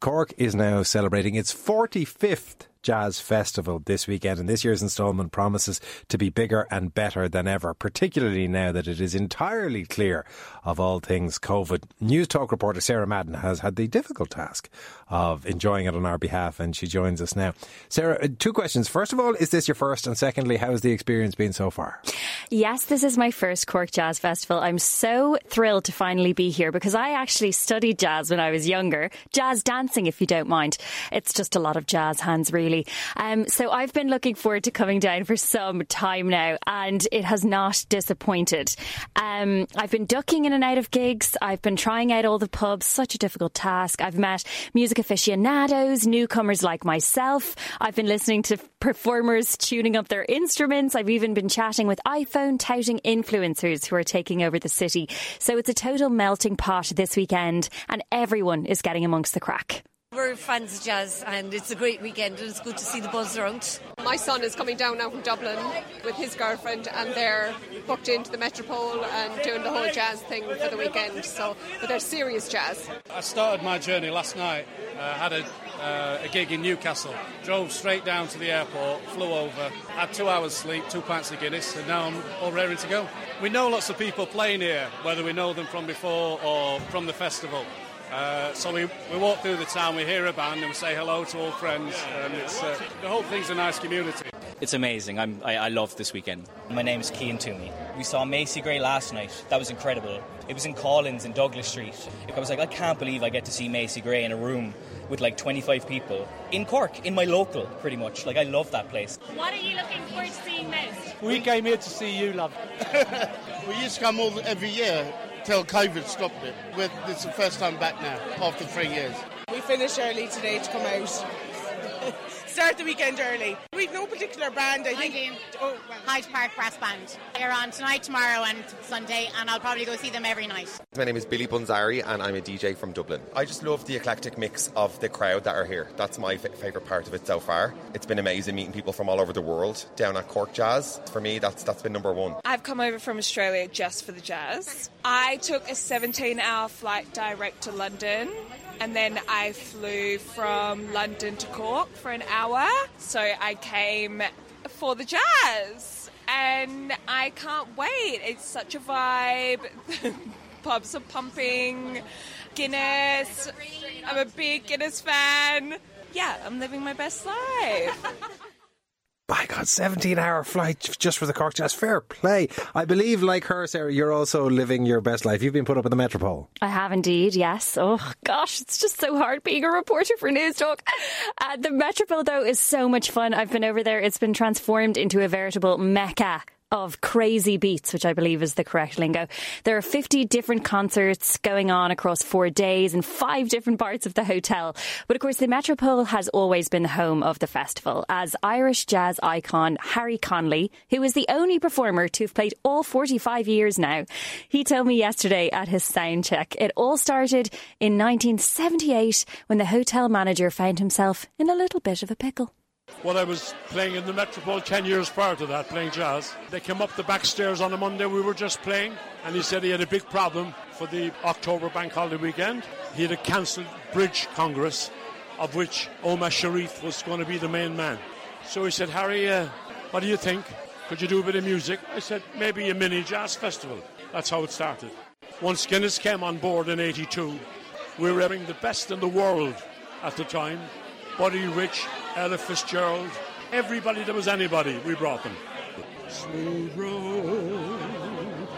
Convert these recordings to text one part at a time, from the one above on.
Cork is now celebrating its 45th Jazz Festival this weekend, and this year's instalment promises to be bigger and better than ever, particularly now that it is entirely clear of all things COVID. Newstalk reporter Sarah Madden has had the difficult task of enjoying it on our behalf, and she joins us now. Sarah, uh, two questions. First of all, is this your first? And secondly, how has the experience been so far? Yes, this is my first Cork Jazz Festival. I'm so thrilled to finally be here because I actually studied jazz when I was younger. Jazz dancing, if you don't mind. It's just a lot of jazz hands, really. Um, so I've been looking forward to coming down for some time now, and it has not disappointed. Um, I've been ducking in and out of gigs. I've been trying out all the pubs. Such a difficult task. I've met music aficionados, newcomers like myself. I've been listening to performers tuning up their instruments. I've even been chatting with iPhone touting influencers who are taking over the city. So it's a total melting pot this weekend, and everyone is getting amongst the crack. We're fans of jazz and it's a great weekend and it's good to see the buzz around. My son is coming down now from Dublin with his girlfriend and they're booked into the Metropole and doing the whole jazz thing for the weekend. So, but they're serious jazz. I started my journey last night. Uh, had a, uh, a gig in Newcastle. Drove straight down to the airport, flew over, had two hours sleep, two pints of Guinness, and now I'm all raring to go. We know lots of people playing here, whether we know them from before or from the festival. Uh, so we, we walk through the town, we hear a band, and we say hello to all friends, and it's uh, the whole thing's a nice community. It's amazing. I'm, I, I love this weekend. My name is Kean Toomey. We saw Macy Gray last night. That was incredible. It was in Coughlan's in Douglas Street. I was like, I can't believe I get to see Macy Gray in a room with like 25 people in Cork, in my local, pretty much. Like, I love that place. What are you looking forward to seeing most? We came here to see you, love. we used to come all every year till COVID stopped it. We're, it's the first time back now after three years. We finished early today to come out. Start the weekend early. We've no particular band, I think. Oh, well. Hyde Park Brass Band. They're on tonight, tomorrow, and Sunday, and I'll probably go see them every night. My name is Billy Bunzari, and I'm a DJ from Dublin. I just love the eclectic mix of the crowd that are here. That's my f- favourite part of it so far. It's been amazing meeting people from all over the world down at Cork Jazz. For me, that's that's been number one. I've come over from Australia just for the jazz. I took a 17 hour flight direct to London and then I flew from London to Cork for an hour. So I came for the jazz, and I can't wait. It's such a vibe. Pubs are pumping. Guinness. I'm a big Guinness fan. Yeah, I'm living my best life. by God, 17 hour flight just for the Cork Jazz. Fair play. I believe, like her, Sarah, you're also living your best life. You've been put up in the Metropole. I have indeed, yes. Oh, gosh, it's just so hard being a reporter for Newstalk. Uh, the Metropole, though, is so much fun. I've been over there. It's been transformed into a veritable mecca of crazy beats, which I believe is the correct lingo. There are 50 different concerts going on across four days in five different parts of the hotel. But of course, the Metropole has always been the home of the festival, as Irish jazz icon Harry Conley, who is the only performer to have played all 45 years now, he told me yesterday at his sound check it all started in 1978 when the hotel manager found himself in a little bit of a pickle. When I was playing in the Metropole 10 years prior to that, playing jazz, they came up the back stairs on a Monday we were just playing, and he said he had a big problem for the October bank holiday weekend. He had a cancelled bridge congress, of which Omar Sharif was going to be the main man. So he said, Harry, uh, what do you think? Could you do a bit of music? I said, maybe a mini jazz festival. That's how it started. Once Guinness came on board in 82, we were having the best in the world at the time. Buddy Rich, Ella Fitzgerald, everybody that was anybody, we brought them. Smooth road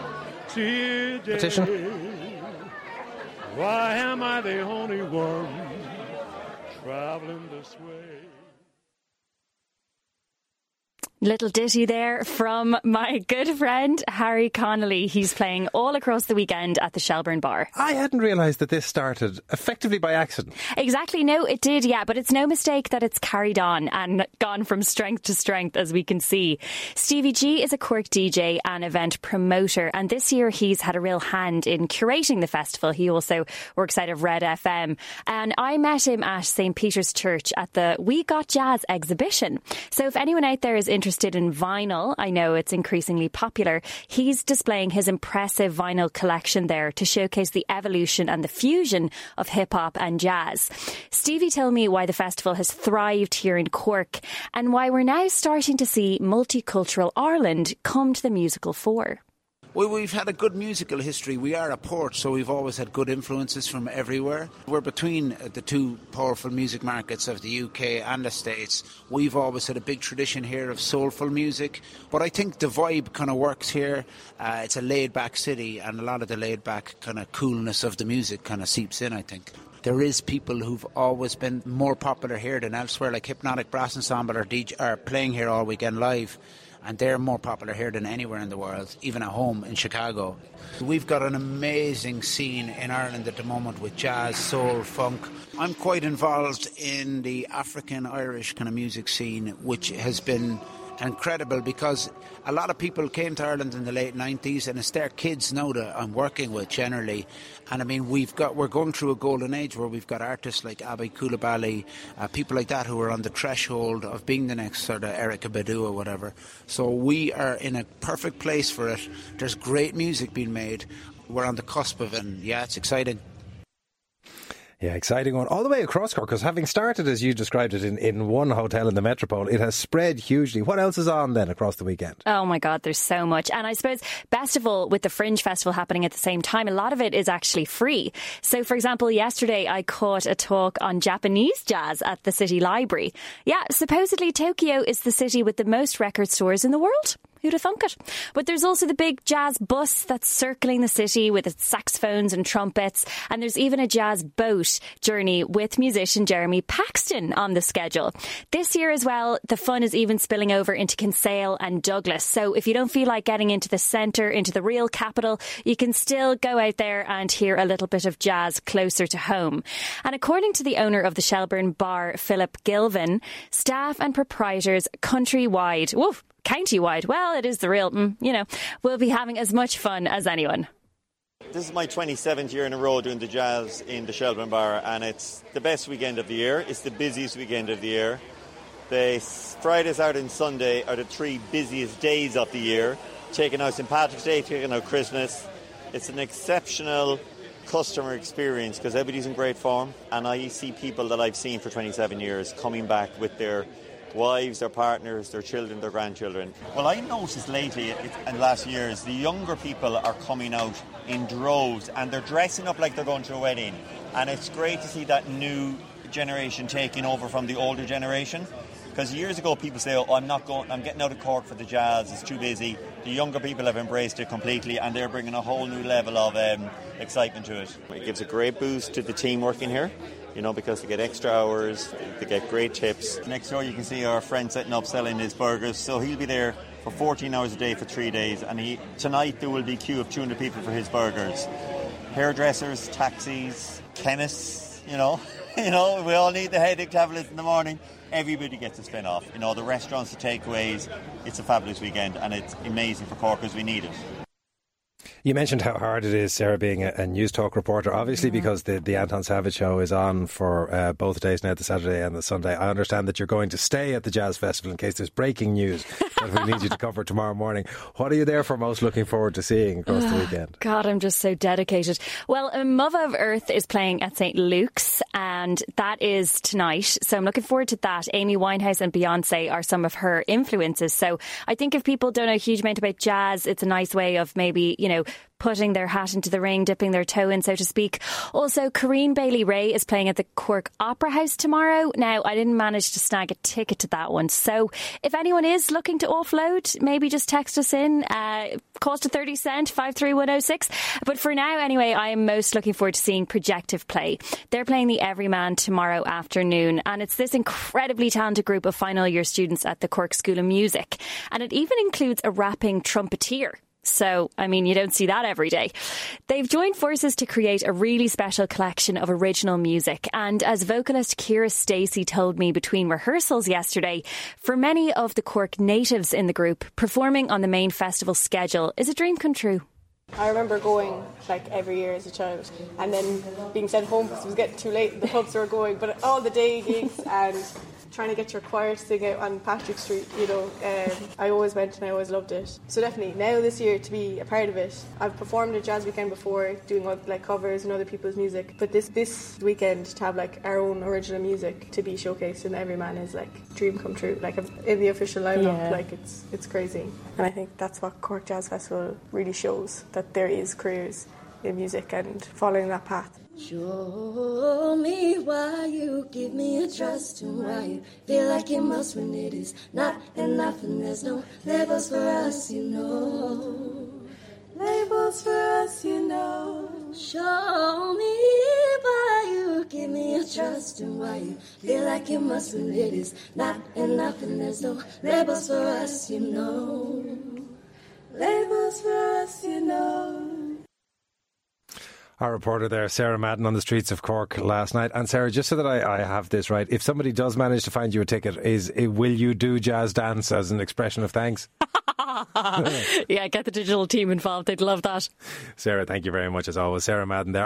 today. Petition. Why am I the only one traveling this way? Little ditty there from my good friend Harry Connolly. He's playing all across the weekend at the Shelburne Bar. I hadn't realised that this started effectively by accident. Exactly. No, it did, yeah, but it's no mistake that it's carried on and gone from strength to strength, as we can see. Stevie G is a Cork DJ and event promoter, and this year he's had a real hand in curating the festival. He also works out of Red FM. And I met him at St. Peter's Church at the We Got Jazz exhibition. So if anyone out there is interested, interested in vinyl, I know it's increasingly popular. He's displaying his impressive vinyl collection there to showcase the evolution and the fusion of hip hop and jazz. Stevie told me why the festival has thrived here in Cork and why we're now starting to see multicultural Ireland come to the musical fore. Well, we've had a good musical history. We are a port, so we've always had good influences from everywhere. We're between uh, the two powerful music markets of the UK and the States. We've always had a big tradition here of soulful music, but I think the vibe kind of works here. Uh, it's a laid back city, and a lot of the laid back kind of coolness of the music kind of seeps in, I think there is people who've always been more popular here than elsewhere, like Hypnotic Brass Ensemble are, DJ, are playing here all weekend live and they're more popular here than anywhere in the world, even at home in Chicago. We've got an amazing scene in Ireland at the moment with jazz, soul, funk. I'm quite involved in the African Irish kind of music scene, which has been incredible because a lot of people came to Ireland in the late 90s and it's their kids now that I'm working with generally. And I mean we've got we're going through a golden age where we've got artists like Aby Coulibaly uh, people like that who are on the threshold of being the next sort of Erykah Badu or whatever. So we are in a perfect place for it. There's great music being made. We're on the cusp of it and yeah it's exciting yeah, exciting one. All the way across Cork, because having started, as you described it, in, in one hotel in the Metropole, it has spread hugely. What else is on then across the weekend? Oh my God, there's so much. And I suppose, best of all, with the Fringe Festival happening at the same time, a lot of it is actually free. So, for example, yesterday I caught a talk on Japanese jazz at the City Library. Yeah, supposedly Tokyo is the city with the most record stores in the world. Who'd have thunk it? But there's also the big jazz bus that's circling the city with its saxophones and trumpets. And there's even a jazz boat journey with musician Jeremy Paxton on the schedule. This year as well, the fun is even spilling over into Kinsale and Douglas. So if you don't feel like getting into the centre, into the real capital, you can still go out there and hear a little bit of jazz closer to home. And according to the owner of the Shelburne Bar, Philip Gilvin, staff and proprietors countrywide, woof, county-wide, well, it is the real, mm, you know, we'll be having as much fun as anyone. This is my 27th year in a row doing the jazz in the Shelburne Bar, and it's the best weekend of the year. It's the busiest weekend of the year. The Friday, Saturday, and Sunday are the three busiest days of the year. Taking out St Patrick's Day, taking out Christmas. It's an exceptional customer experience because everybody's in great form, and I see people that I've seen for 27 years coming back with their wives, their partners, their children, their grandchildren. Well, I noticed lately in the last years, the younger people are coming out in droves and they're dressing up like they're going to a wedding. And it's great to see that new generation taking over from the older generation. Because years ago, people say, "Oh, I'm not going. I'm getting out of Cork for the jazz. It's too busy." The younger people have embraced it completely, and they're bringing a whole new level of um, excitement to it. It gives a great boost to the team working here you know, because they get extra hours, they get great tips. Next door, you can see our friend setting up selling his burgers, so he'll be there for 14 hours a day for three days. And he, tonight, there will be a queue of 200 people for his burgers. Hairdressers, taxis, chemists, you know, you know, we all need the headache tablets in the morning. Everybody gets a spin off. You know, the restaurants, the takeaways. It's a fabulous weekend, and it's amazing for Corkers. We need it. You mentioned how hard it is, Sarah, being a, a Newstalk reporter, obviously mm-hmm. because the, the Anton Savage show is on for uh, both days now, the Saturday and the Sunday. I understand that you're going to stay at the Jazz Festival in case there's breaking news that we need you to cover tomorrow morning. What are you there for most looking forward to seeing across the weekend? God, I'm just so dedicated. Well, Mother of Earth is playing at St. Luke's, and that is tonight. So I'm looking forward to that. Amy Winehouse and Beyonce are some of her influences. So I think if people don't know a huge amount about jazz, it's a nice way of maybe, you know, putting their hat into the ring, dipping their toe in, so to speak. Also, Corinne Bailey Rae is playing at the Cork Opera House tomorrow. Now, I didn't manage to snag a ticket to that one. So, if anyone is looking to offload, maybe just text us in. Uh, cost a 30 cent, 53106. But for now, anyway, I am most looking forward to seeing Projective play. They're playing the Everyman tomorrow afternoon, and it's this incredibly talented group of final year students at the Cork School of Music. And it even includes a rapping trumpeter. So, I mean, you don't see that every day. They've joined forces to create a really special collection of original music. And as vocalist Kira Stacey told me between rehearsals yesterday, for many of the Cork natives in the group, performing on the main festival schedule is a dream come true. I remember going like every year as a child and then being sent home because it was getting too late. The pubs were going, but all the day gigs and trying to get your choir to sing out on Patrick Street. You know, um, I always went and I always loved it. So definitely now this year to be a part of it. I've performed at Jazz Weekend before, doing like covers and other people's music. But this this weekend to have like our own original music to be showcased in Everyman is like dream come true. Like in the official lineup, Yeah. like it's it's crazy. And I think that's what Cork Jazz Festival really shows that there is careers in music and following that path. Show me why you give me a trust and why you feel like you must when it is not enough and there's no labels for us, you know. Labels for us, you know. Show me why you give me a trust and why you feel like you must when it is not enough and there's no labels for us, you know. Our reporter there, Sarah Madden, on the streets of Cork last night. And Sarah, just so that I, I have this right, if somebody does manage to find you a ticket, is will you do jazz dance as an expression of thanks? yeah, get the digital team involved. They'd love that. Sarah, thank you very much as always. Sarah Madden there.